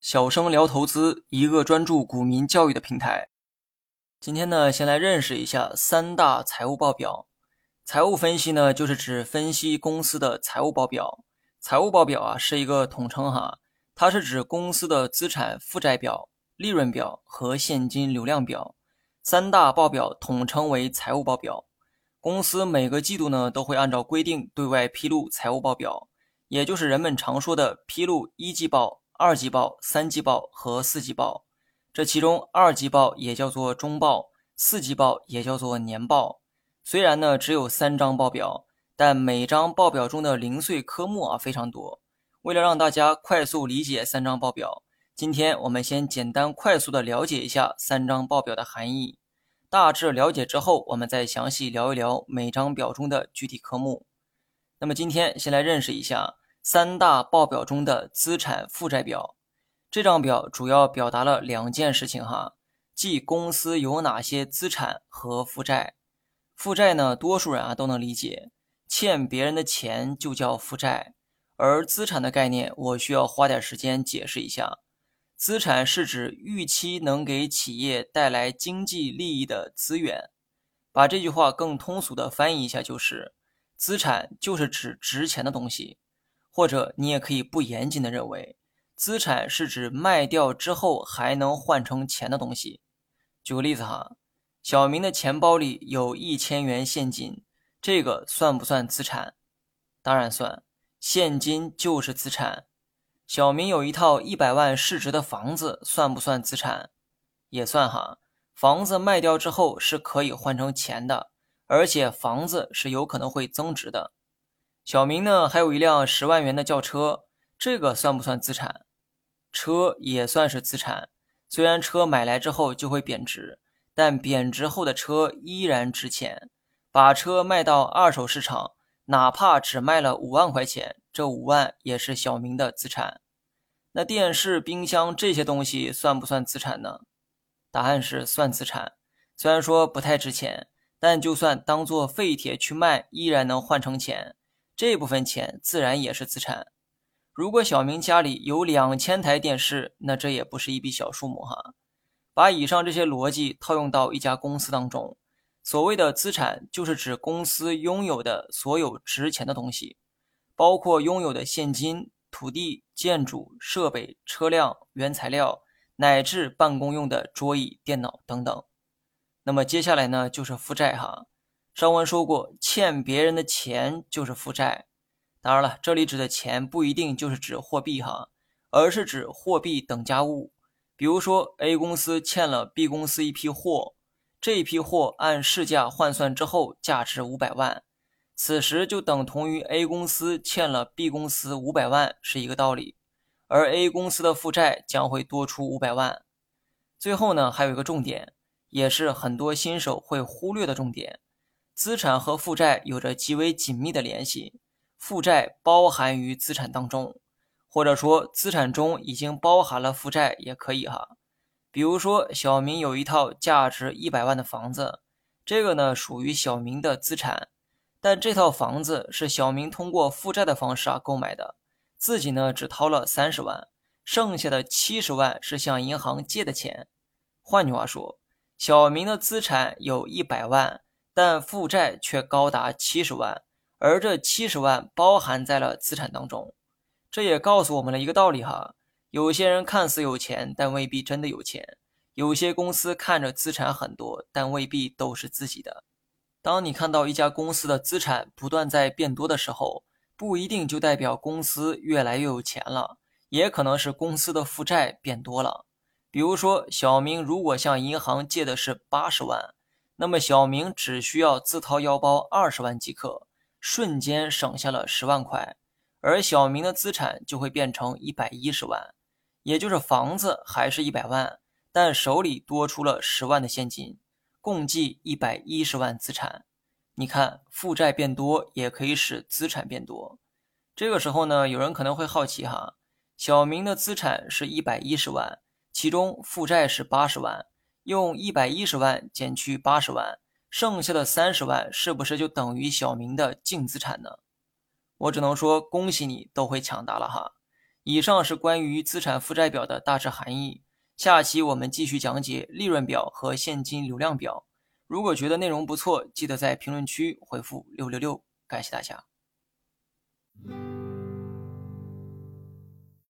小生聊投资，一个专注股民教育的平台。今天呢，先来认识一下三大财务报表。财务分析呢，就是指分析公司的财务报表。财务报表啊，是一个统称哈，它是指公司的资产负债表、利润表和现金流量表。三大报表统称为财务报表。公司每个季度呢，都会按照规定对外披露财务报表，也就是人们常说的披露一季报。二季报、三季报和四季报，这其中二季报也叫做中报，四季报也叫做年报。虽然呢只有三张报表，但每张报表中的零碎科目啊非常多。为了让大家快速理解三张报表，今天我们先简单快速的了解一下三张报表的含义。大致了解之后，我们再详细聊一聊每张表中的具体科目。那么今天先来认识一下。三大报表中的资产负债表，这张表主要表达了两件事情哈，即公司有哪些资产和负债。负债呢，多数人啊都能理解，欠别人的钱就叫负债。而资产的概念，我需要花点时间解释一下。资产是指预期能给企业带来经济利益的资源。把这句话更通俗的翻译一下，就是资产就是指值钱的东西。或者你也可以不严谨的认为，资产是指卖掉之后还能换成钱的东西。举个例子哈，小明的钱包里有一千元现金，这个算不算资产？当然算，现金就是资产。小明有一套一百万市值的房子，算不算资产？也算哈，房子卖掉之后是可以换成钱的，而且房子是有可能会增值的。小明呢，还有一辆十万元的轿车，这个算不算资产？车也算是资产，虽然车买来之后就会贬值，但贬值后的车依然值钱。把车卖到二手市场，哪怕只卖了五万块钱，这五万也是小明的资产。那电视、冰箱这些东西算不算资产呢？答案是算资产，虽然说不太值钱，但就算当做废铁去卖，依然能换成钱。这部分钱自然也是资产。如果小明家里有两千台电视，那这也不是一笔小数目哈。把以上这些逻辑套用到一家公司当中，所谓的资产就是指公司拥有的所有值钱的东西，包括拥有的现金、土地、建筑、设备、车辆、原材料，乃至办公用的桌椅、电脑等等。那么接下来呢，就是负债哈。上文说过，欠别人的钱就是负债。当然了，这里指的钱不一定就是指货币哈，而是指货币等价物。比如说，A 公司欠了 B 公司一批货，这一批货按市价换算之后价值五百万，此时就等同于 A 公司欠了 B 公司五百万是一个道理。而 A 公司的负债将会多出五百万。最后呢，还有一个重点，也是很多新手会忽略的重点。资产和负债有着极为紧密的联系，负债包含于资产当中，或者说资产中已经包含了负债也可以哈。比如说，小明有一套价值一百万的房子，这个呢属于小明的资产，但这套房子是小明通过负债的方式啊购买的，自己呢只掏了三十万，剩下的七十万是向银行借的钱。换句话说，小明的资产有一百万。但负债却高达七十万，而这七十万包含在了资产当中。这也告诉我们了一个道理哈：有些人看似有钱，但未必真的有钱；有些公司看着资产很多，但未必都是自己的。当你看到一家公司的资产不断在变多的时候，不一定就代表公司越来越有钱了，也可能是公司的负债变多了。比如说，小明如果向银行借的是八十万。那么小明只需要自掏腰包二十万即可，瞬间省下了十万块，而小明的资产就会变成一百一十万，也就是房子还是一百万，但手里多出了十万的现金，共计一百一十万资产。你看，负债变多也可以使资产变多。这个时候呢，有人可能会好奇哈，小明的资产是一百一十万，其中负债是八十万。用一百一十万减去八十万，剩下的三十万是不是就等于小明的净资产呢？我只能说恭喜你，都会抢答了哈。以上是关于资产负债表的大致含义。下期我们继续讲解利润表和现金流量表。如果觉得内容不错，记得在评论区回复六六六，感谢大家。